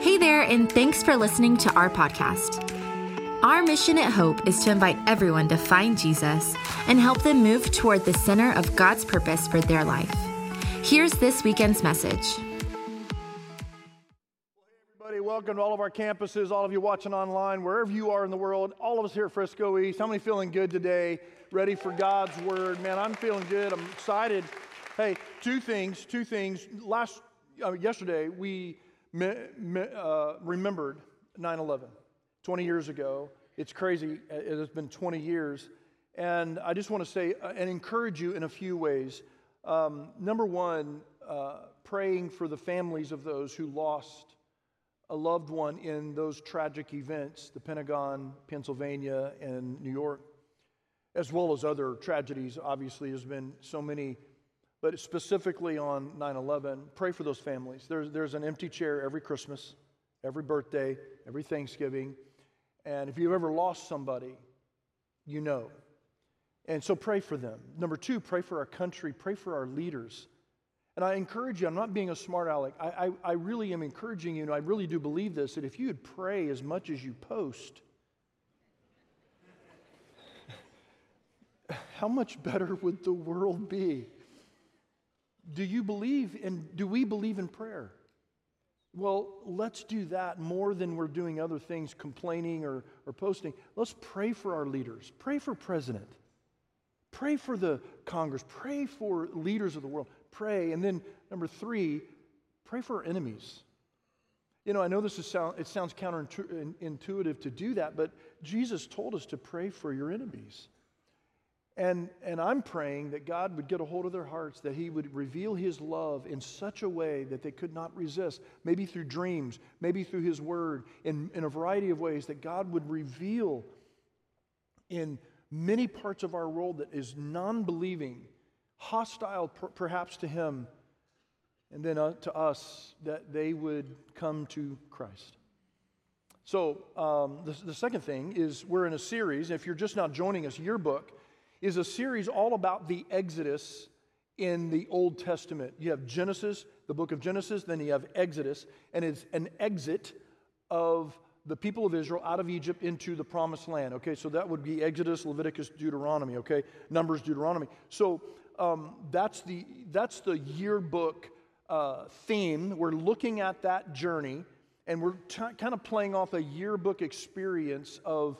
Hey there, and thanks for listening to our podcast. Our mission at Hope is to invite everyone to find Jesus and help them move toward the center of God's purpose for their life. Here's this weekend's message. Everybody, welcome to all of our campuses, all of you watching online, wherever you are in the world, all of us here at Frisco East. How many feeling good today? Ready for God's word? Man, I'm feeling good. I'm excited. Hey, two things, two things. Last, uh, yesterday, we uh, remembered 9 11, 20 years ago. It's crazy. It has been 20 years. And I just want to say uh, and encourage you in a few ways. Um, number one, uh, praying for the families of those who lost a loved one in those tragic events the Pentagon, Pennsylvania, and New York, as well as other tragedies. Obviously, there's been so many but specifically on 9 11, pray for those families. There's, there's an empty chair every Christmas, every birthday, every Thanksgiving. And if you've ever lost somebody, you know. And so pray for them. Number two, pray for our country, pray for our leaders. And I encourage you, I'm not being a smart aleck. I, I, I really am encouraging you, and I really do believe this, that if you would pray as much as you post, how much better would the world be? Do you believe and do we believe in prayer? Well, let's do that more than we're doing other things, complaining or, or posting. Let's pray for our leaders. Pray for president. Pray for the Congress. Pray for leaders of the world. Pray. And then number three, pray for our enemies. You know, I know this is sound, it sounds counterintuitive to do that, but Jesus told us to pray for your enemies. And, and I'm praying that God would get a hold of their hearts, that He would reveal His love in such a way that they could not resist, maybe through dreams, maybe through His Word, in, in a variety of ways, that God would reveal in many parts of our world that is non believing, hostile per, perhaps to Him, and then uh, to us, that they would come to Christ. So, um, the, the second thing is we're in a series. If you're just now joining us, yearbook is a series all about the Exodus in the Old Testament. You have Genesis, the book of Genesis, then you have Exodus, and it's an exit of the people of Israel out of Egypt into the promised land. Okay, so that would be Exodus, Leviticus, Deuteronomy, okay? Numbers, Deuteronomy. So um, that's, the, that's the yearbook uh, theme. We're looking at that journey, and we're t- kind of playing off a yearbook experience of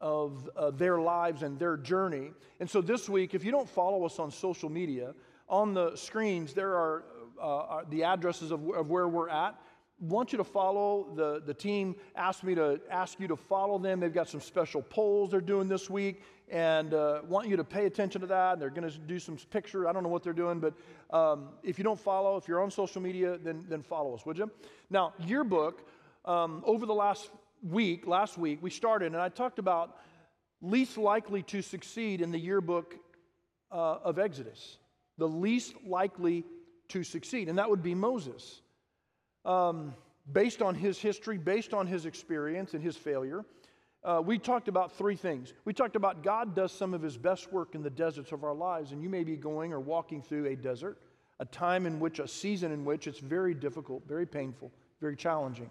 of uh, their lives and their journey. And so this week, if you don't follow us on social media, on the screens there are uh, the addresses of, of where we're at. Want you to follow the, the team asked me to ask you to follow them. They've got some special polls they're doing this week and uh, want you to pay attention to that. And they're going to do some picture i don't know what they're doing but um, if you don't follow if you're on social media then, then follow us would you now yearbook um, over the last week, last week, we started, and I talked about least likely to succeed in the yearbook uh, of Exodus. The least likely to succeed, and that would be Moses. Um, based on his history, based on his experience and his failure, uh, we talked about three things. We talked about God does some of his best work in the deserts of our lives, and you may be going or walking through a desert, a time in which, a season in which it's very difficult, very painful, very challenging.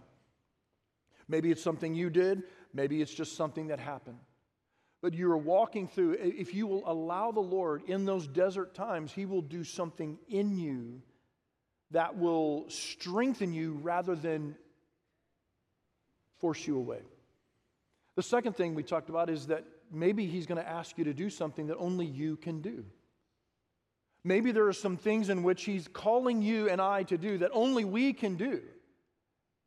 Maybe it's something you did, maybe it's just something that happened. But you're walking through, if you will allow the Lord in those desert times, He will do something in you that will strengthen you rather than force you away. The second thing we talked about is that maybe He's going to ask you to do something that only you can do. Maybe there are some things in which He's calling you and I to do that only we can do.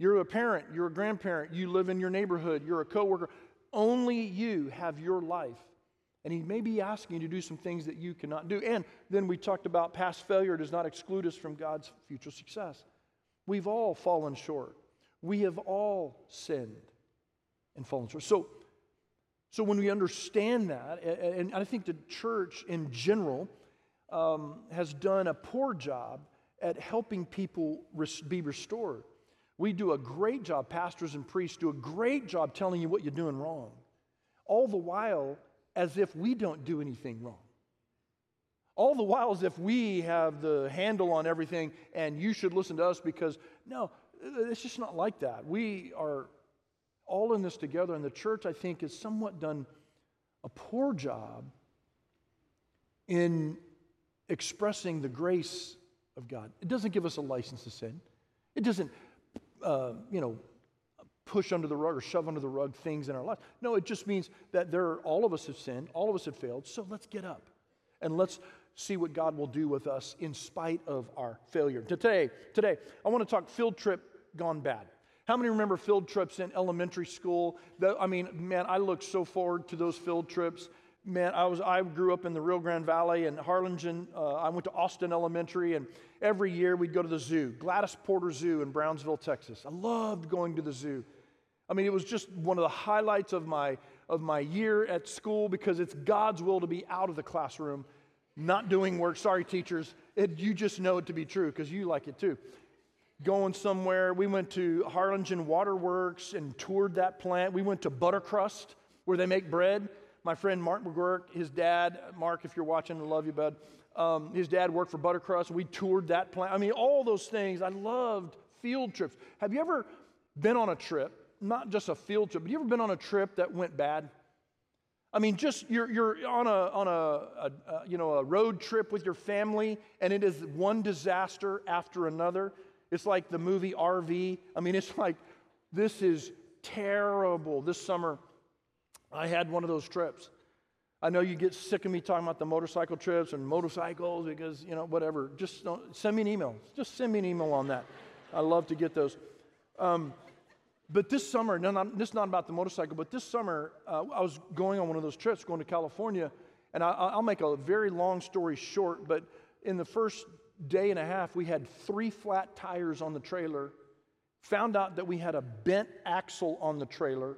You're a parent, you're a grandparent, you live in your neighborhood, you're a coworker. Only you have your life. And he may be asking you to do some things that you cannot do. And then we talked about past failure does not exclude us from God's future success. We've all fallen short. We have all sinned and fallen short. So, so when we understand that, and I think the church in general um, has done a poor job at helping people be restored. We do a great job, pastors and priests do a great job telling you what you're doing wrong, all the while as if we don't do anything wrong. All the while as if we have the handle on everything and you should listen to us because, no, it's just not like that. We are all in this together, and the church, I think, has somewhat done a poor job in expressing the grace of God. It doesn't give us a license to sin. It doesn't, uh, you know, push under the rug or shove under the rug things in our lives. No, it just means that there, all of us have sinned, all of us have failed. So let's get up and let's see what God will do with us in spite of our failure. Today, today, I want to talk field trip gone bad. How many remember field trips in elementary school? I mean, man, I look so forward to those field trips. Man, I was I grew up in the Rio Grande Valley and Harlingen. Uh, I went to Austin Elementary, and every year we'd go to the zoo, Gladys Porter Zoo in Brownsville, Texas. I loved going to the zoo. I mean, it was just one of the highlights of my of my year at school because it's God's will to be out of the classroom, not doing work. Sorry, teachers, it, you just know it to be true because you like it too going somewhere. We went to Harlingen Waterworks and toured that plant. We went to Buttercrust, where they make bread. My friend Mark McGurk, his dad, Mark, if you're watching, I love you, bud. Um, his dad worked for Buttercrust. We toured that plant. I mean, all those things. I loved field trips. Have you ever been on a trip, not just a field trip, but you ever been on a trip that went bad? I mean, just you're, you're on, a, on a, a, a, you know, a road trip with your family, and it is one disaster after another. It's like the movie RV. I mean, it's like, this is terrible. This summer, I had one of those trips. I know you get sick of me talking about the motorcycle trips and motorcycles because, you know, whatever. Just send me an email. Just send me an email on that. I love to get those. Um, but this summer, no, not, this is not about the motorcycle, but this summer, uh, I was going on one of those trips, going to California, and I, I'll make a very long story short, but in the first day and a half, we had three flat tires on the trailer, found out that we had a bent axle on the trailer,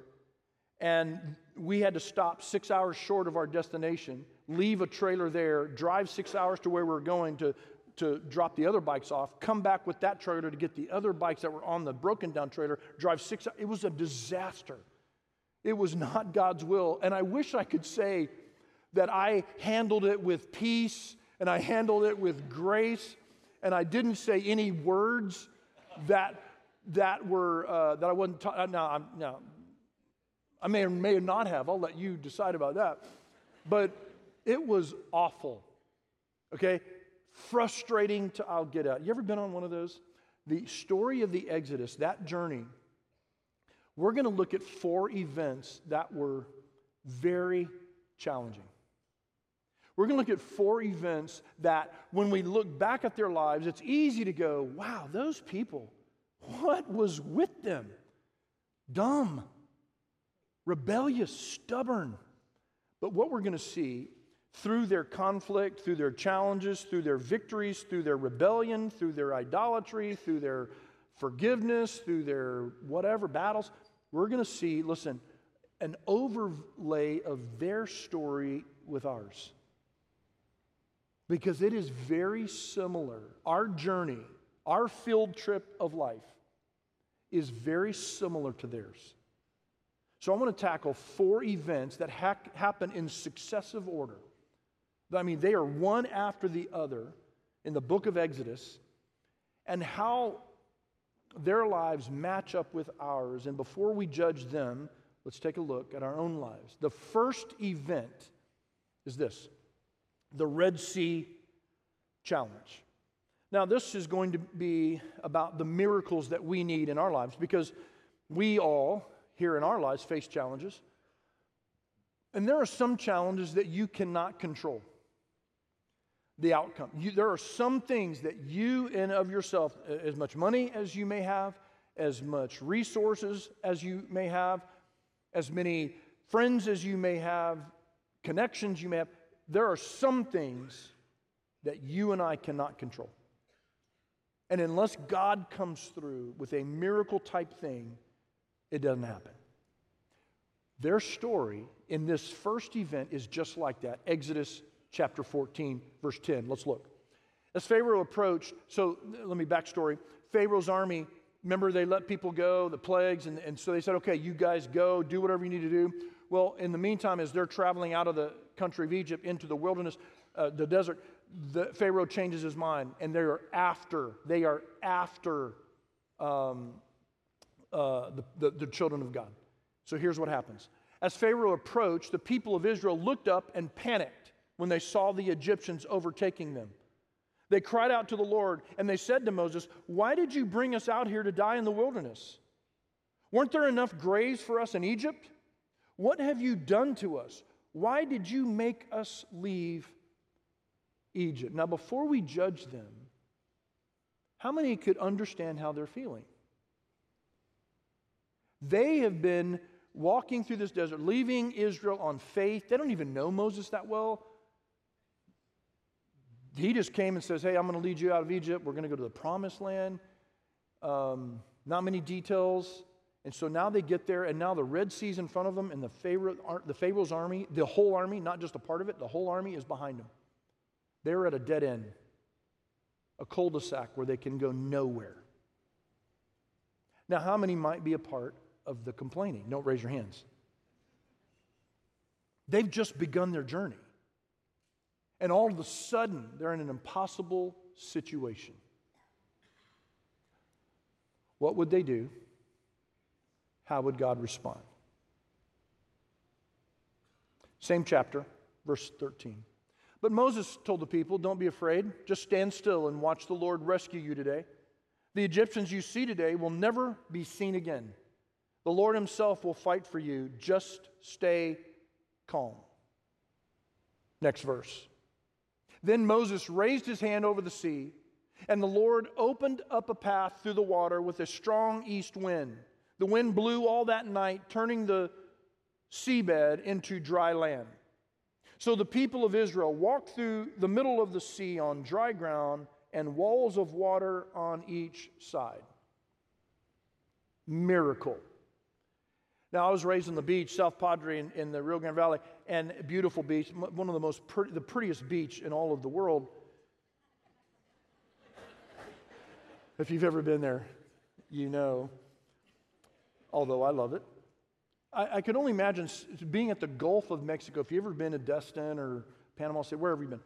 and we had to stop six hours short of our destination, leave a trailer there, drive six hours to where we were going to, to drop the other bikes off, come back with that trailer to get the other bikes that were on the broken down trailer, drive six It was a disaster. It was not God's will. And I wish I could say that I handled it with peace and I handled it with grace, and I didn't say any words that that were uh, that I wasn't. Ta- uh, no, I'm, no, I may or may not have. I'll let you decide about that. But it was awful. Okay, frustrating to I'll get out. You ever been on one of those? The story of the Exodus, that journey. We're going to look at four events that were very challenging. We're going to look at four events that, when we look back at their lives, it's easy to go, wow, those people, what was with them? Dumb, rebellious, stubborn. But what we're going to see through their conflict, through their challenges, through their victories, through their rebellion, through their idolatry, through their forgiveness, through their whatever battles, we're going to see, listen, an overlay of their story with ours because it is very similar. Our journey, our field trip of life, is very similar to theirs. So I want to tackle four events that ha- happen in successive order. I mean, they are one after the other in the book of Exodus, and how their lives match up with ours. And before we judge them, let's take a look at our own lives. The first event is this the Red Sea Challenge. Now, this is going to be about the miracles that we need in our lives because we all here in our lives face challenges. And there are some challenges that you cannot control the outcome. You, there are some things that you and of yourself, as much money as you may have, as much resources as you may have, as many friends as you may have, connections you may have, there are some things that you and I cannot control. And unless God comes through with a miracle type thing, it doesn't happen. Their story in this first event is just like that. Exodus chapter 14, verse 10. Let's look. As Pharaoh approached, so let me backstory. Pharaoh's army, remember they let people go, the plagues, and, and so they said, okay, you guys go, do whatever you need to do. Well, in the meantime, as they're traveling out of the country of Egypt into the wilderness, uh, the desert, the Pharaoh changes his mind, and they are after, they are after um, uh, the, the, the children of God. So here's what happens. As Pharaoh approached, the people of Israel looked up and panicked when they saw the Egyptians overtaking them. They cried out to the Lord and they said to Moses, Why did you bring us out here to die in the wilderness? Weren't there enough graves for us in Egypt? What have you done to us? Why did you make us leave Egypt? Now, before we judge them, how many could understand how they're feeling? They have been walking through this desert, leaving Israel on faith. They don't even know Moses that well. He just came and says, Hey, I'm going to lead you out of Egypt. We're going to go to the promised land. Um, not many details. And so now they get there, and now the Red Sea's in front of them, and the, Pharaoh, the Pharaoh's army, the whole army, not just a part of it, the whole army is behind them. They're at a dead end, a cul de sac where they can go nowhere. Now, how many might be a part of the complaining? Don't raise your hands. They've just begun their journey. And all of a sudden, they're in an impossible situation. What would they do? How would God respond? Same chapter, verse 13. But Moses told the people, Don't be afraid, just stand still and watch the Lord rescue you today. The Egyptians you see today will never be seen again. The Lord Himself will fight for you. Just stay calm. Next verse. Then Moses raised his hand over the sea, and the Lord opened up a path through the water with a strong east wind. The wind blew all that night, turning the seabed into dry land. So the people of Israel walked through the middle of the sea on dry ground and walls of water on each side. Miracle. Now, I was raised on the beach, South Padre in, in the Rio Grande Valley, and beautiful beach, one of the most pretty, the prettiest beach in all of the world. if you've ever been there, you know although I love it. I, I could only imagine being at the Gulf of Mexico. If you've ever been to Destin or Panama City, wherever you've been,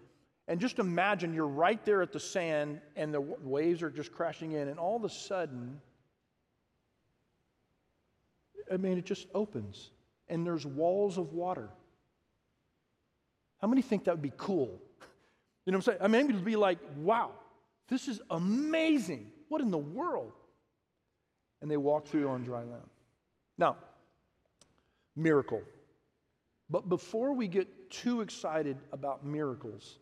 and just imagine you're right there at the sand and the waves are just crashing in, and all of a sudden, I mean, it just opens and there's walls of water. How many think that would be cool? You know what I'm saying? I mean, it would be like, wow, this is amazing. What in the world? And they walk through on dry land. Now, miracle. But before we get too excited about miracles,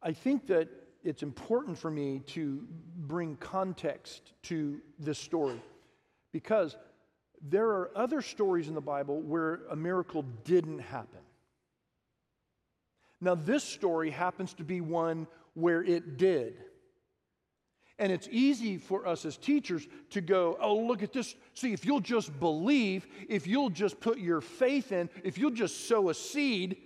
I think that it's important for me to bring context to this story because there are other stories in the Bible where a miracle didn't happen. Now, this story happens to be one where it did. And it's easy for us as teachers to go, oh, look at this. See, if you'll just believe, if you'll just put your faith in, if you'll just sow a seed,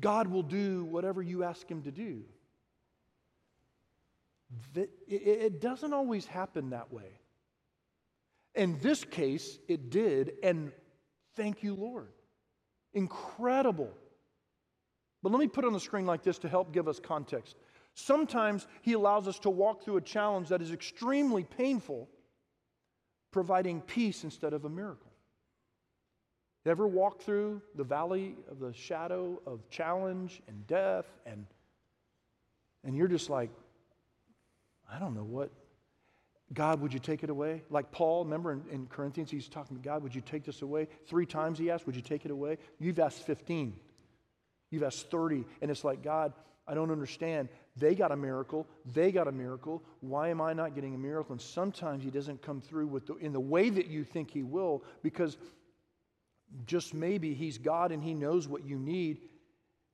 God will do whatever you ask Him to do. It doesn't always happen that way. In this case, it did, and thank you, Lord. Incredible. But let me put on the screen like this to help give us context. Sometimes He allows us to walk through a challenge that is extremely painful, providing peace instead of a miracle. Ever walk through the valley of the shadow of challenge and death and and you're just like I don't know what God, would you take it away? Like Paul, remember in, in Corinthians, he's talking to God, would you take this away? Three times he asked, would you take it away? You've asked 15. You've asked 30. And it's like, God, I don't understand. They got a miracle. They got a miracle. Why am I not getting a miracle? And sometimes He doesn't come through with the, in the way that you think He will because just maybe He's God and He knows what you need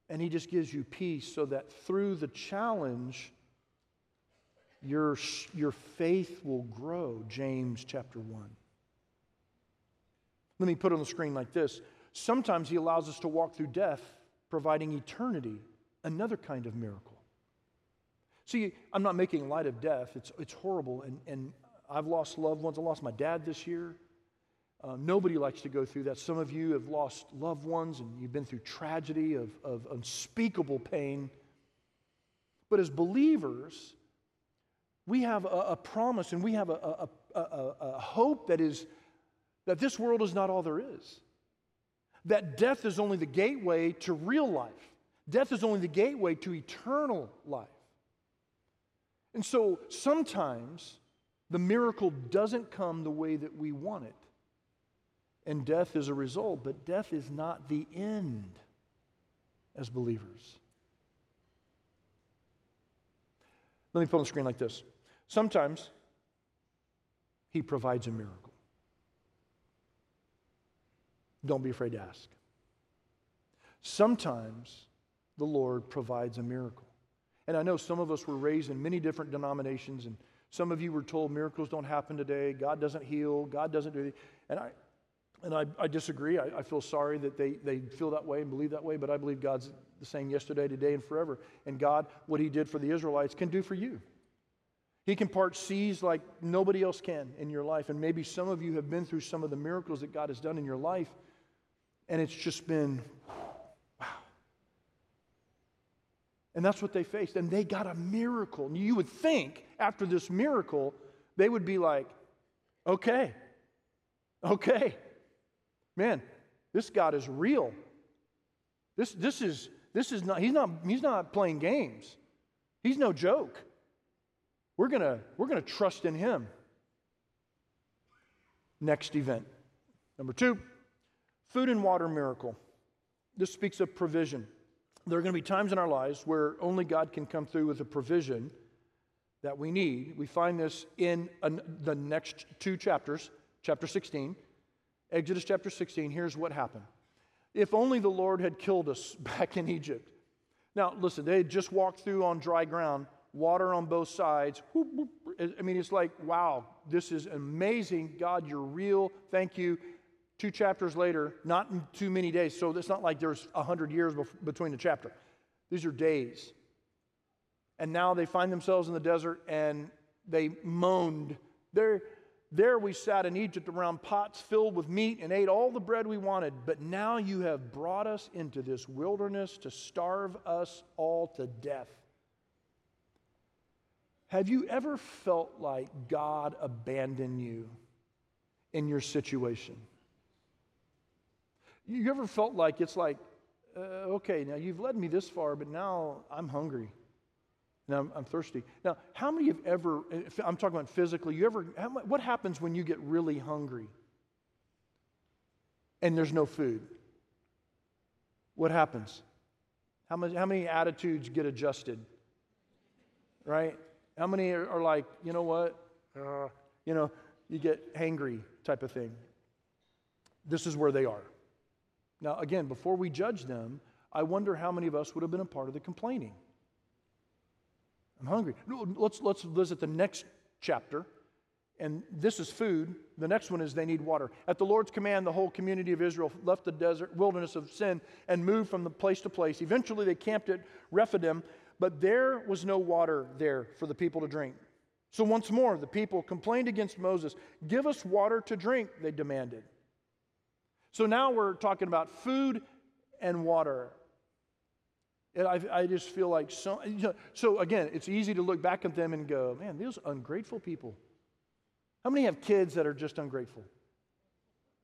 and He just gives you peace so that through the challenge, your, your faith will grow. James chapter 1. Let me put on the screen like this. Sometimes He allows us to walk through death, providing eternity, another kind of miracle. See, I'm not making light of death. It's, it's horrible. And, and I've lost loved ones. I lost my dad this year. Uh, nobody likes to go through that. Some of you have lost loved ones and you've been through tragedy of, of unspeakable pain. But as believers, we have a, a promise and we have a, a, a hope that is that this world is not all there is. That death is only the gateway to real life. Death is only the gateway to eternal life. And so sometimes the miracle doesn't come the way that we want it. And death is a result, but death is not the end as believers. Let me put on the screen like this. Sometimes he provides a miracle. Don't be afraid to ask. Sometimes the Lord provides a miracle. And I know some of us were raised in many different denominations, and some of you were told miracles don't happen today, God doesn't heal, God doesn't do anything. And I, and I, I disagree. I, I, feel sorry that they, they feel that way and believe that way, but I believe God's the same yesterday, today, and forever. And God, what He did for the Israelites, can do for you. He can part seas like nobody else can in your life. And maybe some of you have been through some of the miracles that God has done in your life, and it's just been wow. And that's what they faced. And they got a miracle. And you would think after this miracle, they would be like, okay, okay, man, this God is real. This, this is, this is not, he's not, he's not playing games. He's no joke. We're gonna, we're gonna trust in him. Next event. Number two, Food and water miracle. This speaks of provision. There are going to be times in our lives where only God can come through with a provision that we need. We find this in the next two chapters, chapter 16. Exodus chapter 16, here's what happened. If only the Lord had killed us back in Egypt. Now, listen, they had just walked through on dry ground, water on both sides. I mean, it's like, wow, this is amazing. God, you're real. Thank you. Two chapters later, not in too many days, so it's not like there's 100 years between the chapter. These are days. And now they find themselves in the desert and they moaned. There, there we sat in Egypt around pots filled with meat and ate all the bread we wanted, but now you have brought us into this wilderness to starve us all to death. Have you ever felt like God abandoned you in your situation? You ever felt like it's like, uh, okay, now you've led me this far, but now I'm hungry. Now I'm, I'm, thirsty. Now, how many have ever, I'm talking about physically, you ever, how, what happens when you get really hungry and there's no food? What happens? How many, how many attitudes get adjusted? Right? How many are, are like, you know what? Uh, you know, you get hangry type of thing. This is where they are. Now, again, before we judge them, I wonder how many of us would have been a part of the complaining. I'm hungry. Let's, let's visit the next chapter. And this is food. The next one is they need water. At the Lord's command, the whole community of Israel left the desert, wilderness of sin, and moved from the place to place. Eventually, they camped at Rephidim, but there was no water there for the people to drink. So once more, the people complained against Moses. Give us water to drink, they demanded. So now we're talking about food and water. And I, I just feel like so, so again, it's easy to look back at them and go, man, these ungrateful people. How many have kids that are just ungrateful?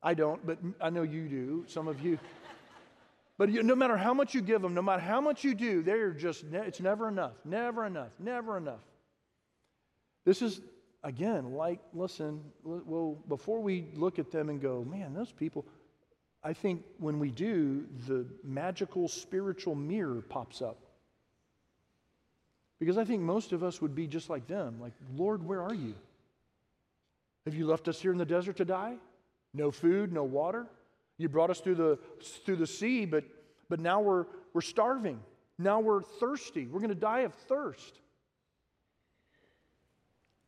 I don't, but I know you do, some of you. But you, no matter how much you give them, no matter how much you do, they're just, it's never enough, never enough, never enough. This is, again, like, listen, well, before we look at them and go, man, those people, I think when we do, the magical spiritual mirror pops up. Because I think most of us would be just like them like, Lord, where are you? Have you left us here in the desert to die? No food, no water? You brought us through the, through the sea, but, but now we're, we're starving. Now we're thirsty. We're going to die of thirst.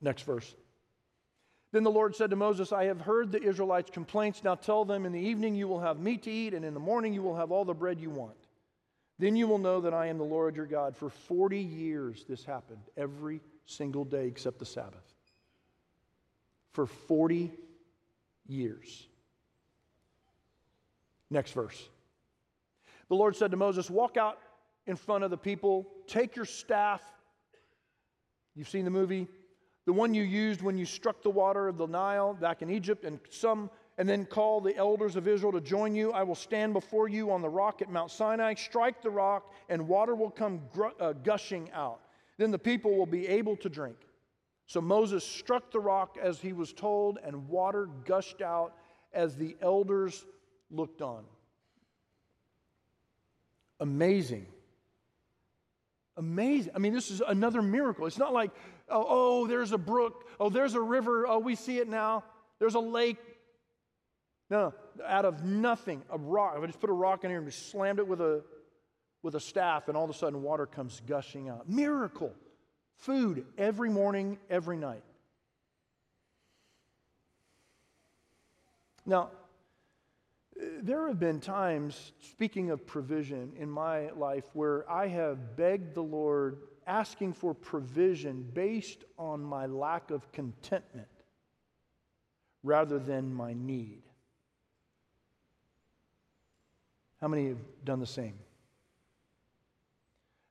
Next verse. Then the Lord said to Moses, I have heard the Israelites' complaints. Now tell them, in the evening you will have meat to eat, and in the morning you will have all the bread you want. Then you will know that I am the Lord your God. For 40 years this happened, every single day except the Sabbath. For 40 years. Next verse. The Lord said to Moses, Walk out in front of the people, take your staff. You've seen the movie the one you used when you struck the water of the Nile back in Egypt, and some and then call the elders of Israel to join you. I will stand before you on the rock at Mount Sinai, strike the rock, and water will come gr- uh, gushing out. Then the people will be able to drink. So Moses struck the rock as he was told, and water gushed out as the elders looked on. Amazing. Amazing. I mean, this is another miracle. It's not like, oh, oh, there's a brook, oh, there's a river, oh, we see it now. There's a lake, no, no, out of nothing, a rock. If I just put a rock in here and just slammed it with a, with a staff, and all of a sudden water comes gushing out. Miracle. Food every morning, every night. Now, there have been times, speaking of provision in my life, where I have begged the Lord, asking for provision based on my lack of contentment rather than my need. How many have done the same?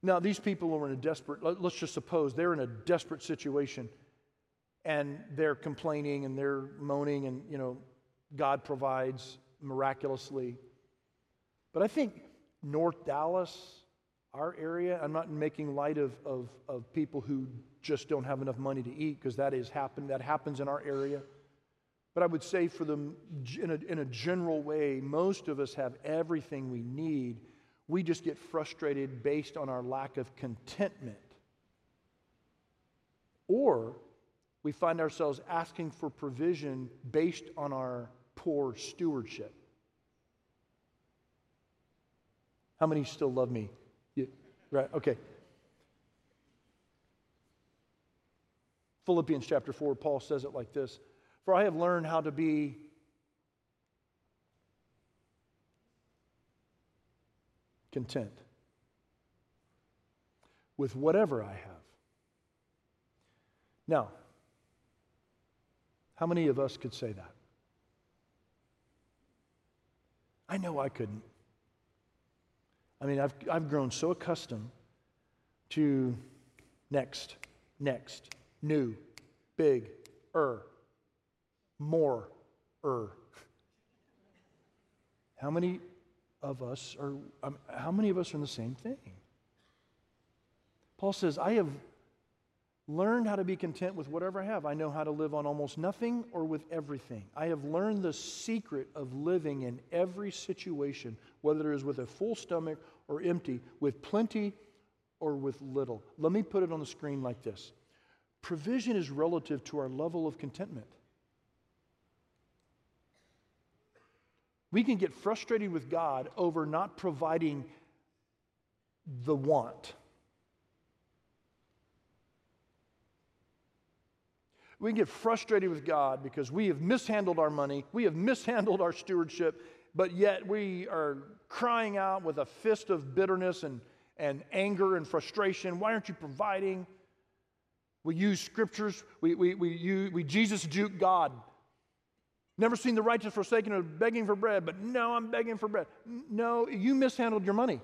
Now, these people are in a desperate, let's just suppose they're in a desperate situation and they're complaining and they're moaning and, you know, God provides miraculously. But I think North Dallas, our area, I'm not making light of, of, of people who just don't have enough money to eat because that is happen, that happens in our area. But I would say, for them, in a, in a general way, most of us have everything we need. We just get frustrated based on our lack of contentment. Or we find ourselves asking for provision based on our poor stewardship. How many still love me? Yeah, right, okay. Philippians chapter 4, Paul says it like this for I have learned how to be content with whatever I have. Now, how many of us could say that? I know I couldn't. I mean, I've, I've grown so accustomed to next, next, new, big, er, more er. How many of us are um, how many of us are in the same thing? Paul says, I have learned how to be content with whatever I have. I know how to live on almost nothing or with everything. I have learned the secret of living in every situation, whether it is with a full stomach or empty, with plenty or with little. Let me put it on the screen like this provision is relative to our level of contentment. We can get frustrated with God over not providing the want. We can get frustrated with God because we have mishandled our money, we have mishandled our stewardship, but yet we are crying out with a fist of bitterness and, and anger and frustration. Why aren't you providing? We use scriptures, we, we, we, we Jesus juke God. Never seen the righteous forsaken or begging for bread, but no, I'm begging for bread. No, you mishandled your money.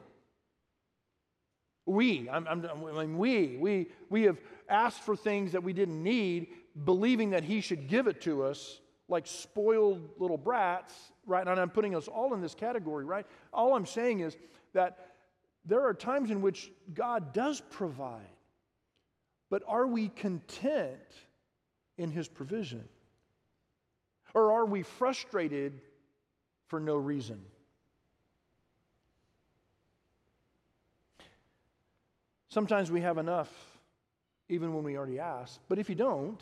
We, I'm, I'm, I mean, we, we, we have asked for things that we didn't need, believing that He should give it to us like spoiled little brats, right? And I'm putting us all in this category, right? All I'm saying is that there are times in which God does provide, but are we content in His provision? Or are we frustrated for no reason? Sometimes we have enough even when we already ask, but if you don't,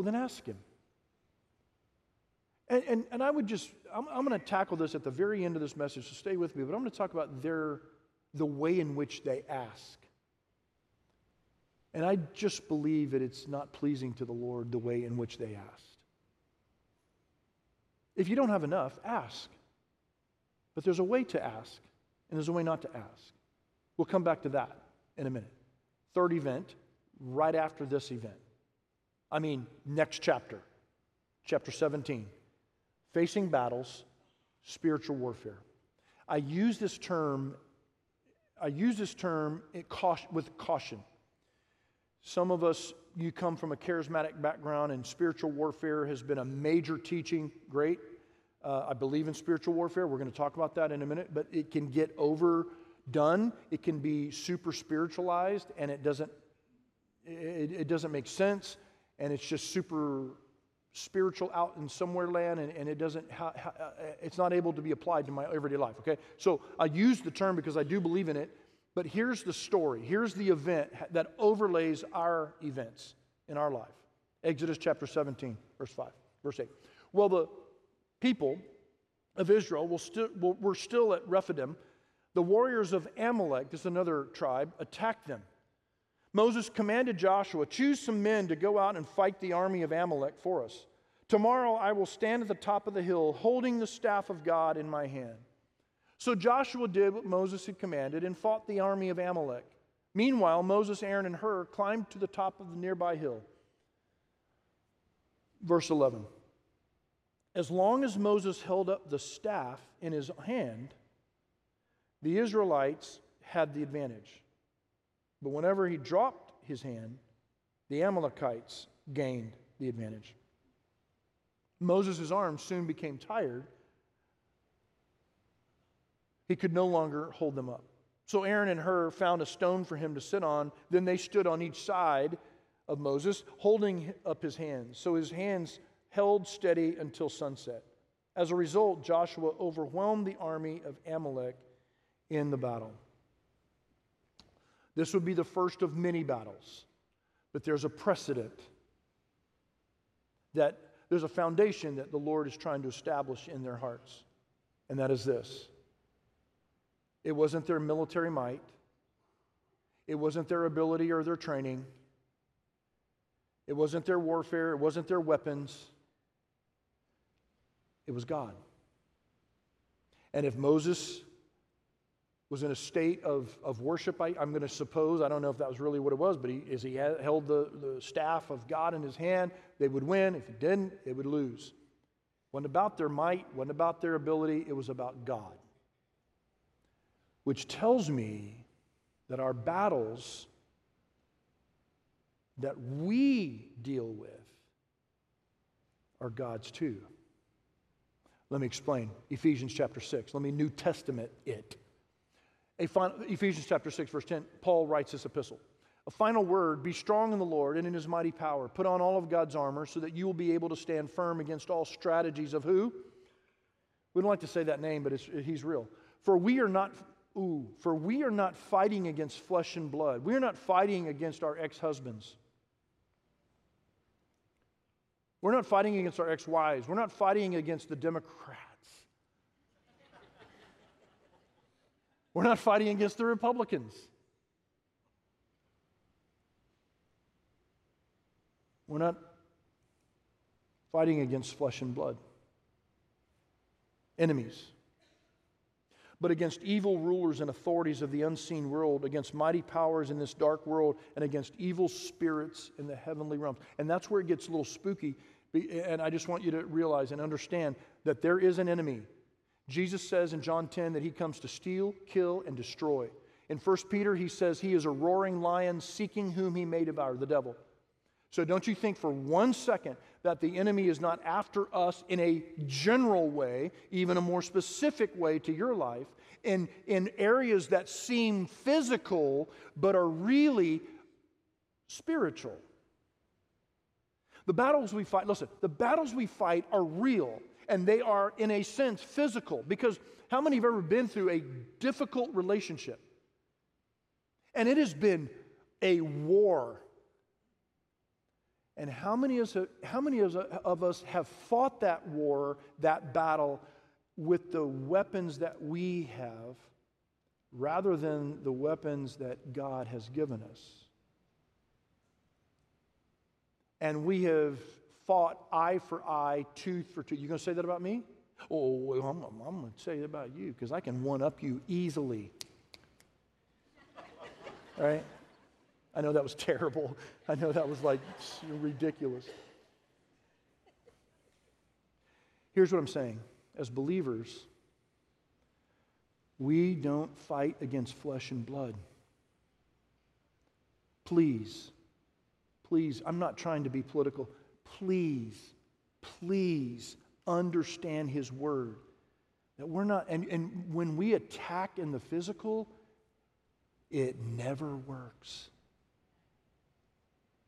well, then ask Him. And, and, and I would just, I'm, I'm going to tackle this at the very end of this message, so stay with me, but I'm going to talk about their, the way in which they ask. And I just believe that it's not pleasing to the Lord the way in which they ask. If you don't have enough, ask. But there's a way to ask, and there's a way not to ask. We'll come back to that in a minute. Third event, right after this event. I mean, next chapter, chapter 17. Facing battles, spiritual warfare. I use this term, I use this term with caution. Some of us, you come from a charismatic background, and spiritual warfare has been a major teaching. Great. Uh, I believe in spiritual warfare. We're going to talk about that in a minute, but it can get overdone. It can be super spiritualized, and it doesn't. It, it doesn't make sense, and it's just super spiritual out in somewhere land and, and it doesn't ha, ha, uh, it's not able to be applied to my everyday life okay? So i use the term because i do believe in it but here's the story. Here's the event that overlays our events in our life. Exodus chapter 17 verse 5 verse 8 well the people of israel will still, were still at rephidim. The warriors of amalek this is another tribe attacked them Moses commanded Joshua, Choose some men to go out and fight the army of Amalek for us. Tomorrow I will stand at the top of the hill, holding the staff of God in my hand. So Joshua did what Moses had commanded and fought the army of Amalek. Meanwhile, Moses, Aaron, and Hur climbed to the top of the nearby hill. Verse 11 As long as Moses held up the staff in his hand, the Israelites had the advantage. But whenever he dropped his hand, the Amalekites gained the advantage. Moses' arms soon became tired. He could no longer hold them up. So Aaron and Hur found a stone for him to sit on. Then they stood on each side of Moses, holding up his hands. So his hands held steady until sunset. As a result, Joshua overwhelmed the army of Amalek in the battle. This would be the first of many battles, but there's a precedent that there's a foundation that the Lord is trying to establish in their hearts, and that is this. It wasn't their military might, it wasn't their ability or their training, it wasn't their warfare, it wasn't their weapons, it was God. And if Moses was in a state of, of worship, I, am going to suppose. I don't know if that was really what it was, but he, as he held the, the staff of God in his hand, they would win. If he didn't, they would lose. Wasn't about their might, wasn't about their ability, it was about God. Which tells me that our battles that we deal with are God's too. Let me explain. Ephesians chapter 6. Let me New Testament it. A final, Ephesians chapter 6, verse 10, Paul writes this epistle. A final word be strong in the Lord and in his mighty power. Put on all of God's armor so that you will be able to stand firm against all strategies of who? We don't like to say that name, but he's real. For we are not, ooh, for we are not fighting against flesh and blood. We are not fighting against our ex husbands. We're not fighting against our ex wives. We're not fighting against the Democrats. We're not fighting against the Republicans. We're not fighting against flesh and blood, enemies, but against evil rulers and authorities of the unseen world, against mighty powers in this dark world, and against evil spirits in the heavenly realms. And that's where it gets a little spooky. And I just want you to realize and understand that there is an enemy Jesus says in John 10 that he comes to steal, kill, and destroy. In 1 Peter, he says he is a roaring lion seeking whom he may devour, the devil. So don't you think for one second that the enemy is not after us in a general way, even a more specific way to your life, in, in areas that seem physical but are really spiritual. The battles we fight, listen, the battles we fight are real and they are, in a sense, physical. Because how many have ever been through a difficult relationship? And it has been a war. And how many, is, how many of us have fought that war, that battle, with the weapons that we have rather than the weapons that God has given us? And we have fought eye for eye, tooth for tooth. You going to say that about me? Oh, well, I'm, I'm going to say that about you because I can one up you easily. right? I know that was terrible. I know that was like ridiculous. Here's what I'm saying as believers, we don't fight against flesh and blood. Please please, I'm not trying to be political. Please, please understand His word. That we're not, and, and when we attack in the physical, it never works.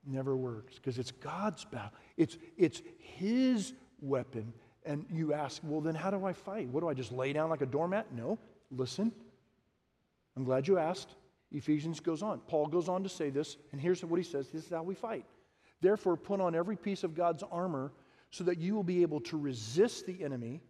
Never works because it's God's battle. It's, it's His weapon. And you ask, well, then how do I fight? What do I just lay down like a doormat? No, listen. I'm glad you asked. Ephesians goes on. Paul goes on to say this, and here's what he says this is how we fight. Therefore, put on every piece of God's armor so that you will be able to resist the enemy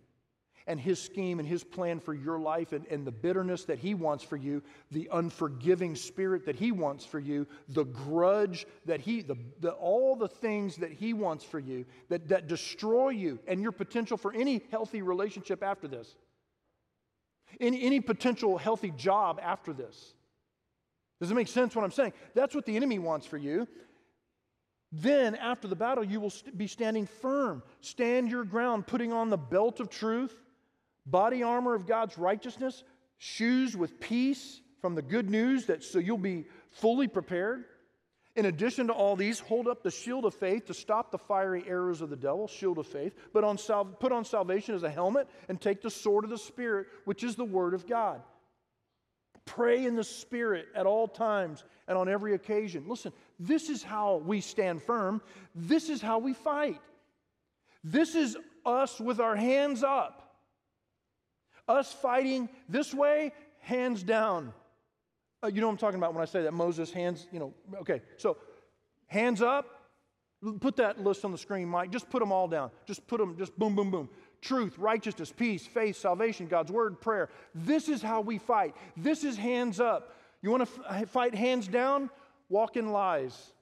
and his scheme and his plan for your life and, and the bitterness that he wants for you, the unforgiving spirit that he wants for you, the grudge that he, the, the, all the things that he wants for you that, that destroy you and your potential for any healthy relationship after this, any, any potential healthy job after this. Does it make sense what I'm saying? That's what the enemy wants for you. Then, after the battle, you will be standing firm. Stand your ground, putting on the belt of truth body armor of God's righteousness, shoes with peace from the good news that so you'll be fully prepared. In addition to all these, hold up the shield of faith to stop the fiery arrows of the devil, shield of faith, but on sal- put on salvation as a helmet and take the sword of the Spirit, which is the word of God. Pray in the Spirit at all times and on every occasion. Listen, this is how we stand firm. This is how we fight. This is us with our hands up us fighting this way, hands down. Uh, you know what I'm talking about when I say that Moses hands, you know, okay. So, hands up. Put that list on the screen, Mike. Just put them all down. Just put them, just boom, boom, boom. Truth, righteousness, peace, faith, salvation, God's word, prayer. This is how we fight. This is hands up. You want to f- uh, fight hands down? Walk in lies.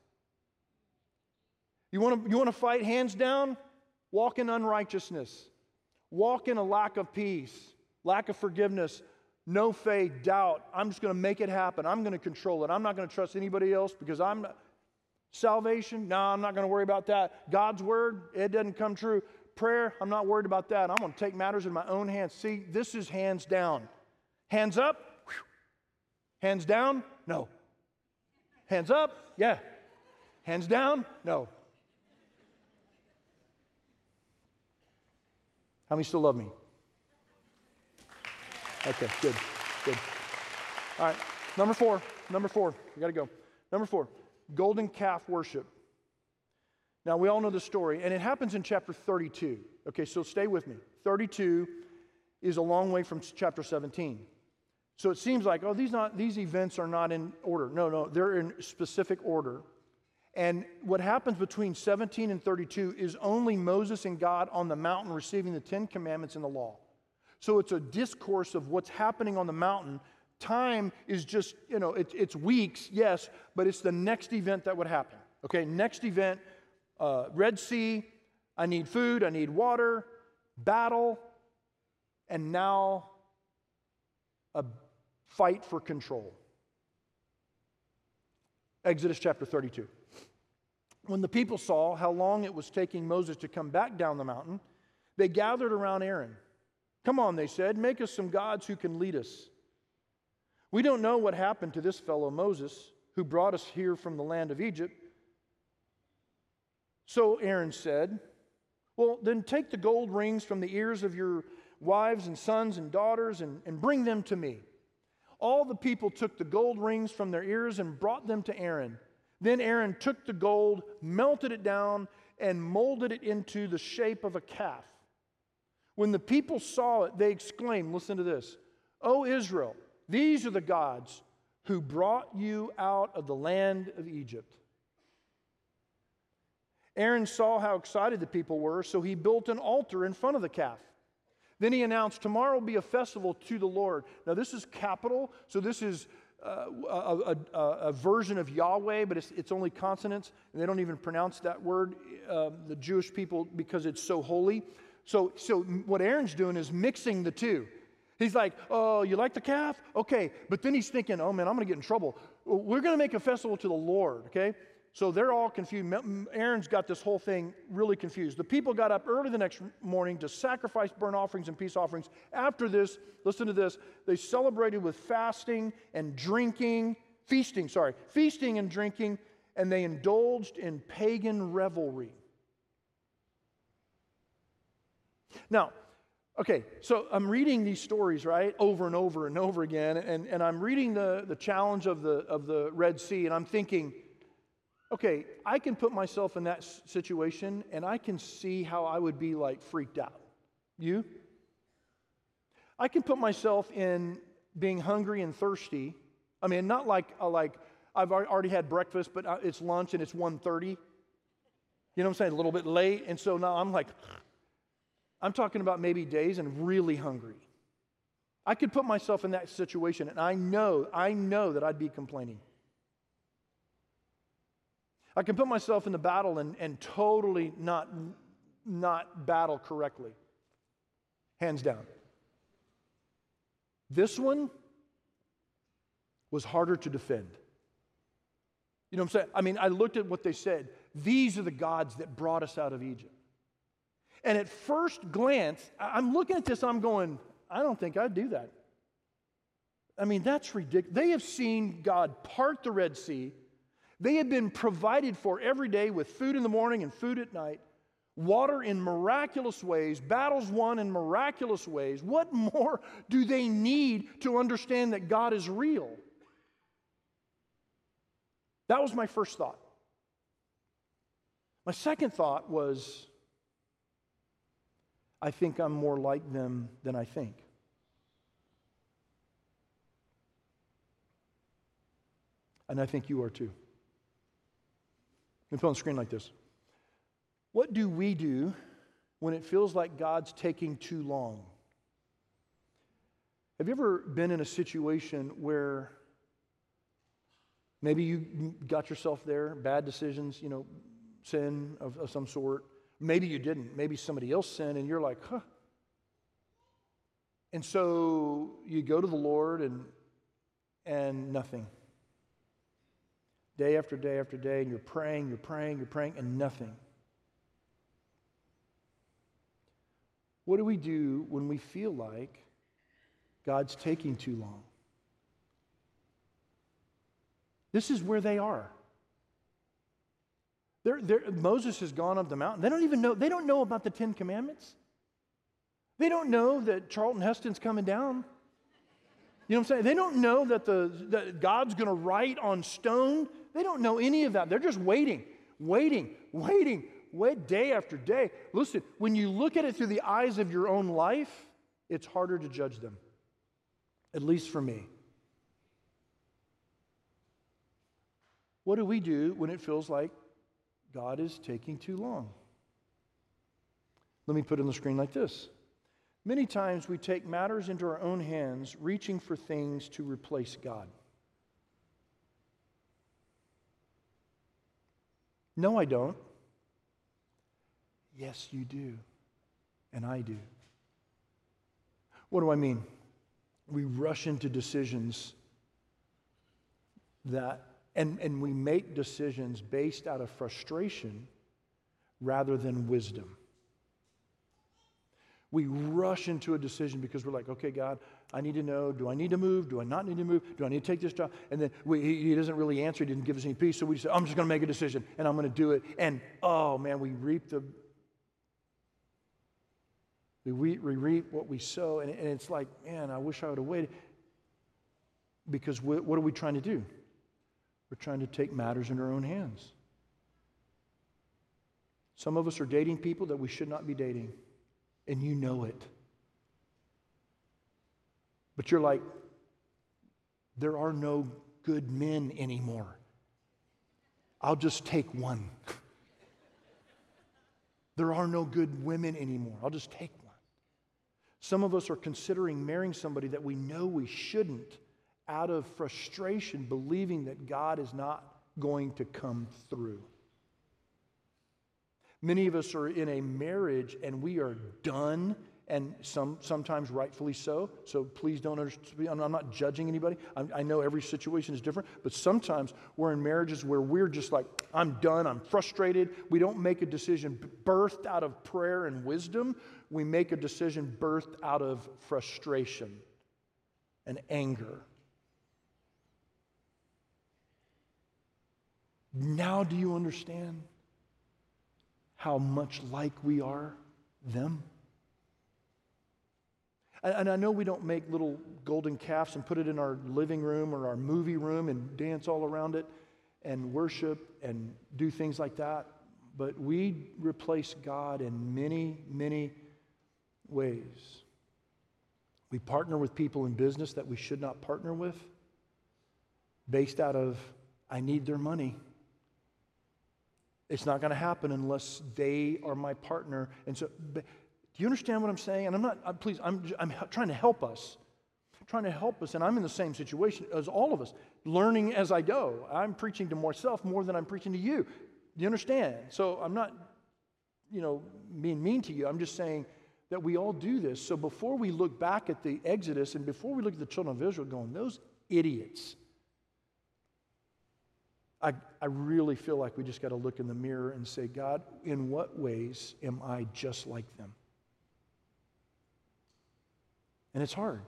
You want to you want to fight hands down? Walk in unrighteousness. Walk in a lack of peace lack of forgiveness, no faith, doubt. I'm just going to make it happen. I'm going to control it. I'm not going to trust anybody else because I'm not. Salvation, no, I'm not going to worry about that. God's word, it doesn't come true. Prayer, I'm not worried about that. I'm going to take matters in my own hands. See, this is hands down. Hands up, whew. hands down, no. Hands up, yeah. Hands down, no. How many still love me? Okay, good, good. All right, number four, number four, we gotta go. Number four, golden calf worship. Now, we all know the story, and it happens in chapter 32. Okay, so stay with me. 32 is a long way from chapter 17. So it seems like, oh, these, not, these events are not in order. No, no, they're in specific order. And what happens between 17 and 32 is only Moses and God on the mountain receiving the Ten Commandments and the law. So it's a discourse of what's happening on the mountain. Time is just, you know, it, it's weeks, yes, but it's the next event that would happen. Okay, next event uh, Red Sea, I need food, I need water, battle, and now a fight for control. Exodus chapter 32. When the people saw how long it was taking Moses to come back down the mountain, they gathered around Aaron. Come on, they said, make us some gods who can lead us. We don't know what happened to this fellow Moses who brought us here from the land of Egypt. So Aaron said, Well, then take the gold rings from the ears of your wives and sons and daughters and, and bring them to me. All the people took the gold rings from their ears and brought them to Aaron. Then Aaron took the gold, melted it down, and molded it into the shape of a calf. When the people saw it, they exclaimed, Listen to this, O Israel, these are the gods who brought you out of the land of Egypt. Aaron saw how excited the people were, so he built an altar in front of the calf. Then he announced, Tomorrow will be a festival to the Lord. Now, this is capital, so this is uh, a, a, a, version of Yahweh, but it's, it's, only consonants, and they don't even pronounce that word, uh, the Jewish people, because it's so holy. So, so what Aaron's doing is mixing the two. He's like, Oh, you like the calf? Okay. But then he's thinking, Oh man, I'm going to get in trouble. We're going to make a festival to the Lord, okay? So they're all confused. Aaron's got this whole thing really confused. The people got up early the next morning to sacrifice burnt offerings and peace offerings. After this, listen to this, they celebrated with fasting and drinking, feasting, sorry, feasting and drinking and they indulged in pagan revelry. Now, okay, so I'm reading these stories, right, over and over and over again, and, and I'm reading the, the challenge of the, of the Red Sea, and I'm thinking, okay, I can put myself in that situation, and I can see how I would be like freaked out. You? I can put myself in being hungry and thirsty. I mean, not like, uh, like I've already had breakfast, but uh, it's lunch and it's 1.30. You know what I'm saying? A little bit late. And so now I'm like, I'm talking about maybe days and really hungry. I could put myself in that situation and I know, I know that I'd be complaining. I can put myself in the battle and, and totally not, not battle correctly. Hands down. This one was harder to defend. You know what I'm saying? I mean, I looked at what they said. These are the gods that brought us out of Egypt. And at first glance, I'm looking at this, I'm going, I don't think I'd do that. I mean, that's ridiculous. They have seen God part the Red Sea. They have been provided for every day with food in the morning and food at night, water in miraculous ways, battles won in miraculous ways. What more do they need to understand that God is real? That was my first thought. My second thought was I think I'm more like them than I think. And I think you are too. Let me put on the screen like this. What do we do when it feels like God's taking too long? Have you ever been in a situation where maybe you got yourself there, bad decisions, you know, sin of, of some sort, Maybe you didn't. Maybe somebody else sinned, and you're like, huh. And so you go to the Lord and and nothing. Day after day after day, and you're praying, you're praying, you're praying, and nothing. What do we do when we feel like God's taking too long? This is where they are. They're, they're, Moses has gone up the mountain. They don't even know, they don't know about the Ten Commandments. They don't know that Charlton Heston's coming down. You know what I'm saying? They don't know that, the, that God's going to write on stone. They don't know any of that. They're just waiting, waiting, waiting, wait day after day. Listen, when you look at it through the eyes of your own life, it's harder to judge them, at least for me. What do we do when it feels like God is taking too long. Let me put it on the screen like this. Many times we take matters into our own hands, reaching for things to replace God. No, I don't. Yes, you do. And I do. What do I mean? We rush into decisions that and, and we make decisions based out of frustration rather than wisdom. We rush into a decision because we're like, okay, God, I need to know do I need to move? Do I not need to move? Do I need to take this job? And then we, he, he, doesn't really answer. He didn't give us any peace. So we say, I'm just going to make a decision and I'm going to do it. And oh, man, we reap the. We, we, we reap what we sow. And, and it's like, man, I wish I would have waited. Because we, what are we trying to do? We're trying to take matters in our own hands. Some of us are dating people that we should not be dating, and you know it. But you're like, there are no good men anymore. I'll just take one. there are no good women anymore. I'll just take one. Some of us are considering marrying somebody that we know we shouldn't out of frustration, believing that God is not going to come through. Many of us are in a marriage and we are done, and some, sometimes rightfully so. So please don't understand. I'm not judging anybody. i I know every situation is different, but sometimes we're in marriages where we're just like, I'm done, I'm frustrated. We don't make a decision birthed out of prayer and wisdom. We make a decision birthed out of frustration and anger. Now, do you understand how much like we are them? And I know we don't make little golden calves and put it in our living room or our movie room and dance all around it and worship and do things like that, but we replace God in many, many ways. We partner with people in business that we should not partner with based out of, I need their money. It's not going to happen unless they are my partner. And so, you understand what I'm saying? And I'm not, I'm, please, I'm, I'm trying to help us. I'm trying to help us, and I'm in the same situation as all of us, learning as I go. I'm preaching to myself more than I'm preaching to you. Do you understand? So I'm not, you know, being mean to you. I'm just saying that we all do this. So before we look back at the Exodus and before we look at the children of Israel going, those idiots, I, I really feel like we just got to look in the mirror and say, God, in what ways am I just like them? And it's hard.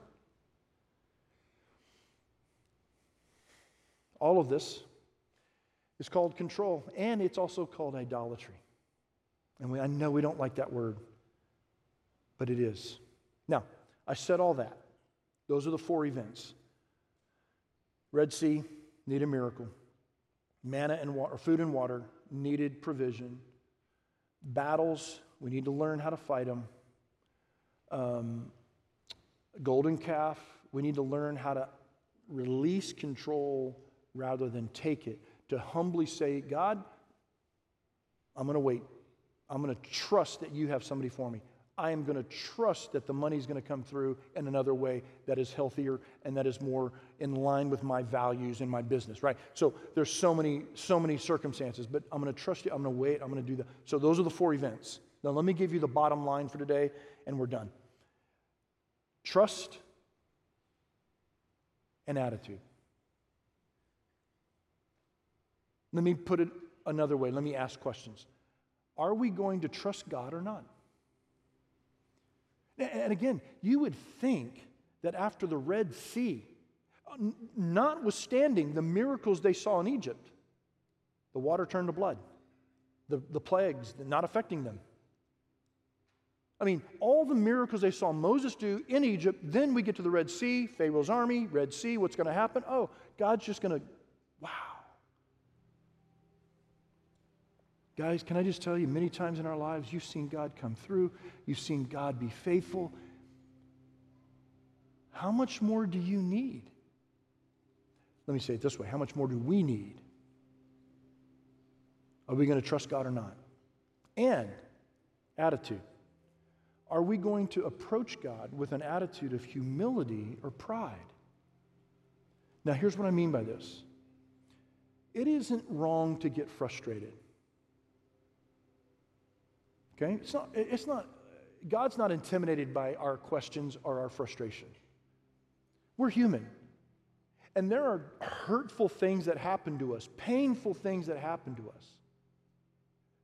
All of this is called control, and it's also called idolatry. And we, I know we don't like that word, but it is. Now, I said all that. Those are the four events Red Sea, need a miracle manna and water, food and water needed provision. Battles, we need to learn how to fight them. Um, golden calf, we need to learn how to release control rather than take it. To humbly say, God, I'm going to wait. I'm going to trust that you have somebody for me. I am going to trust that the money is going to come through in another way that is healthier and that is more in line with my values in my business, right? So there's so many, so many circumstances, but I'm going to trust you. I'm going to wait. I'm going to do that. So those are the four events. Now let me give you the bottom line for today, and we're done. Trust and attitude. Let me put it another way. Let me ask questions. Are we going to trust God or not? And again, you would think that after the Red Sea, notwithstanding the miracles they saw in Egypt, the water turned to blood, the, the plagues not affecting them. I mean, all the miracles they saw Moses do in Egypt, then we get to the Red Sea, Pharaoh's army, Red Sea, what's going to happen? Oh, God's just going to, wow. Guys, can I just tell you, many times in our lives, you've seen God come through, you've seen God be faithful. How much more do you need? Let me say it this way how much more do we need? Are we going to trust God or not? And attitude. Are we going to approach God with an attitude of humility or pride? Now, here's what I mean by this it isn't wrong to get frustrated. Okay? It's not, it's not, God's not intimidated by our questions or our frustration. We're human. And there are hurtful things that happen to us, painful things that happen to us,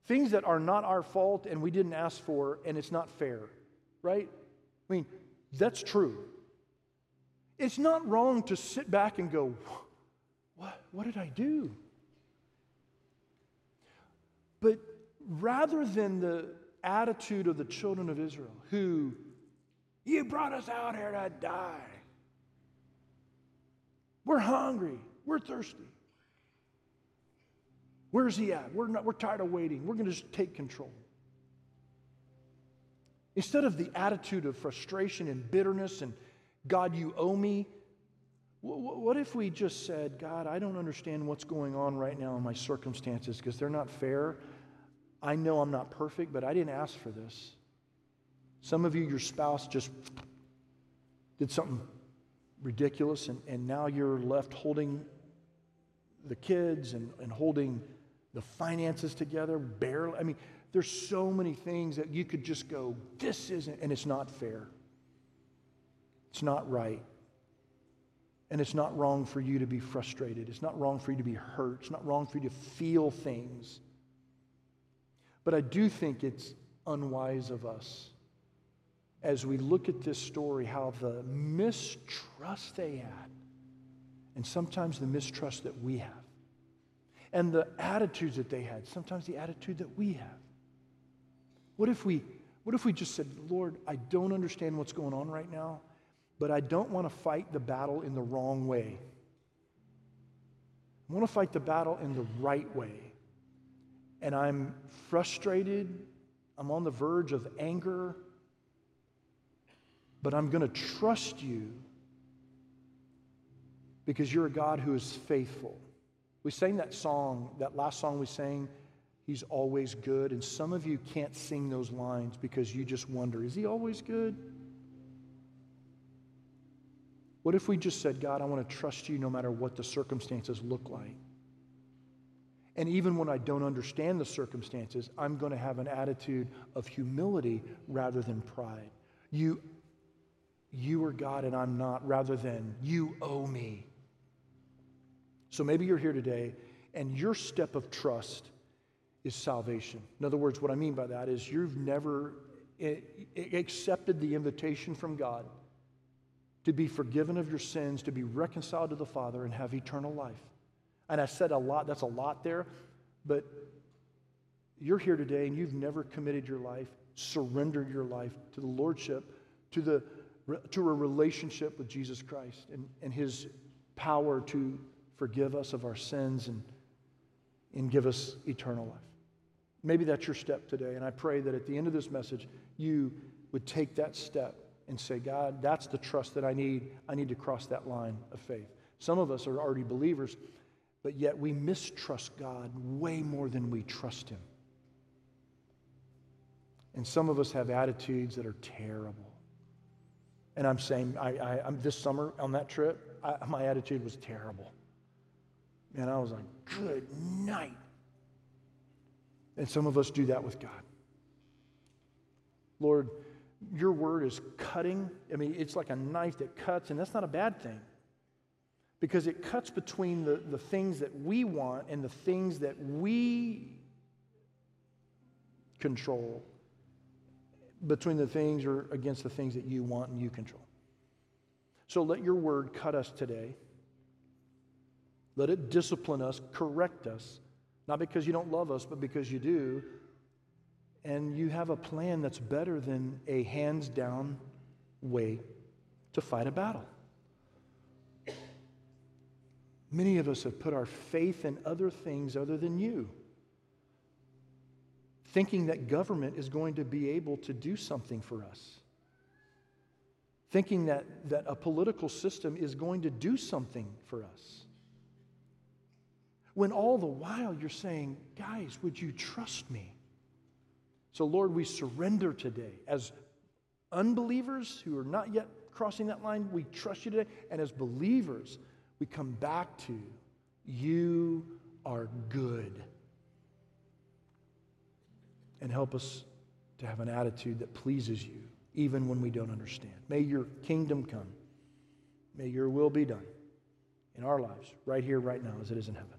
things that are not our fault and we didn't ask for, and it's not fair, right? I mean, that's true. It's not wrong to sit back and go, What, what did I do? But rather than the attitude of the children of Israel who, you brought us out here to die. We're hungry. We're thirsty. Where's he at? We're, not, we're tired of waiting. We're going to just take control. Instead of the attitude of frustration and bitterness and, God, you owe me, what if we just said, God, I don't understand what's going on right now in my circumstances because they're not fair. I know I'm not perfect, but I didn't ask for this. Some of you, your spouse just did something ridiculous, and, and now you're left holding the kids and, and holding the finances together barely. I mean, there's so many things that you could just go, this isn't, and it's not fair. It's not right. And it's not wrong for you to be frustrated. It's not wrong for you to be hurt. It's not wrong for you to feel things. But I do think it's unwise of us as we look at this story how the mistrust they had, and sometimes the mistrust that we have. And the attitudes that they had, sometimes the attitude that we have. What if we, what if we just said, Lord, I don't understand what's going on right now, but I don't want to fight the battle in the wrong way. I want to fight the battle in the right way. And I'm frustrated. I'm on the verge of anger. But I'm going to trust you because you're a God who is faithful. We sang that song, that last song we sang, He's always good. And some of you can't sing those lines because you just wonder, is He always good? What if we just said, God, I want to trust you no matter what the circumstances look like? And even when I don't understand the circumstances, I'm going to have an attitude of humility rather than pride. You, you are God and I'm not, rather than you owe me. So maybe you're here today and your step of trust is salvation. In other words, what I mean by that is you've never accepted the invitation from God to be forgiven of your sins, to be reconciled to the Father, and have eternal life. And I said a lot, that's a lot there, but you're here today and you've never committed your life, surrendered your life to the Lordship, to, the, to a relationship with Jesus Christ and, and His power to forgive us of our sins and, and give us eternal life. Maybe that's your step today. And I pray that at the end of this message, you would take that step and say, God, that's the trust that I need. I need to cross that line of faith. Some of us are already believers, but yet we mistrust God way more than we trust Him. And some of us have attitudes that are terrible. And I'm saying, I, I, am this summer on that trip, I, my attitude was terrible. And I was like, good night. And some of us do that with God. Lord, your word is cutting. I mean, it's like a knife that cuts, and that's not a bad thing because it cuts between the, the things that we want and the things that we control, between the things or against the things that you want and you control. So let your word cut us today. Let it discipline us, correct us, not because you don't love us, but because you do. And you have a plan that's better than a hands down way to fight a battle. Many of us have put our faith in other things other than you, thinking that government is going to be able to do something for us, thinking that, that a political system is going to do something for us. When all the while you're saying, guys, would you trust me? So, Lord, we surrender today. As unbelievers who are not yet crossing that line, we trust you today. And as believers, we come back to you are good. And help us to have an attitude that pleases you, even when we don't understand. May your kingdom come. May your will be done in our lives, right here, right now, as it is in heaven.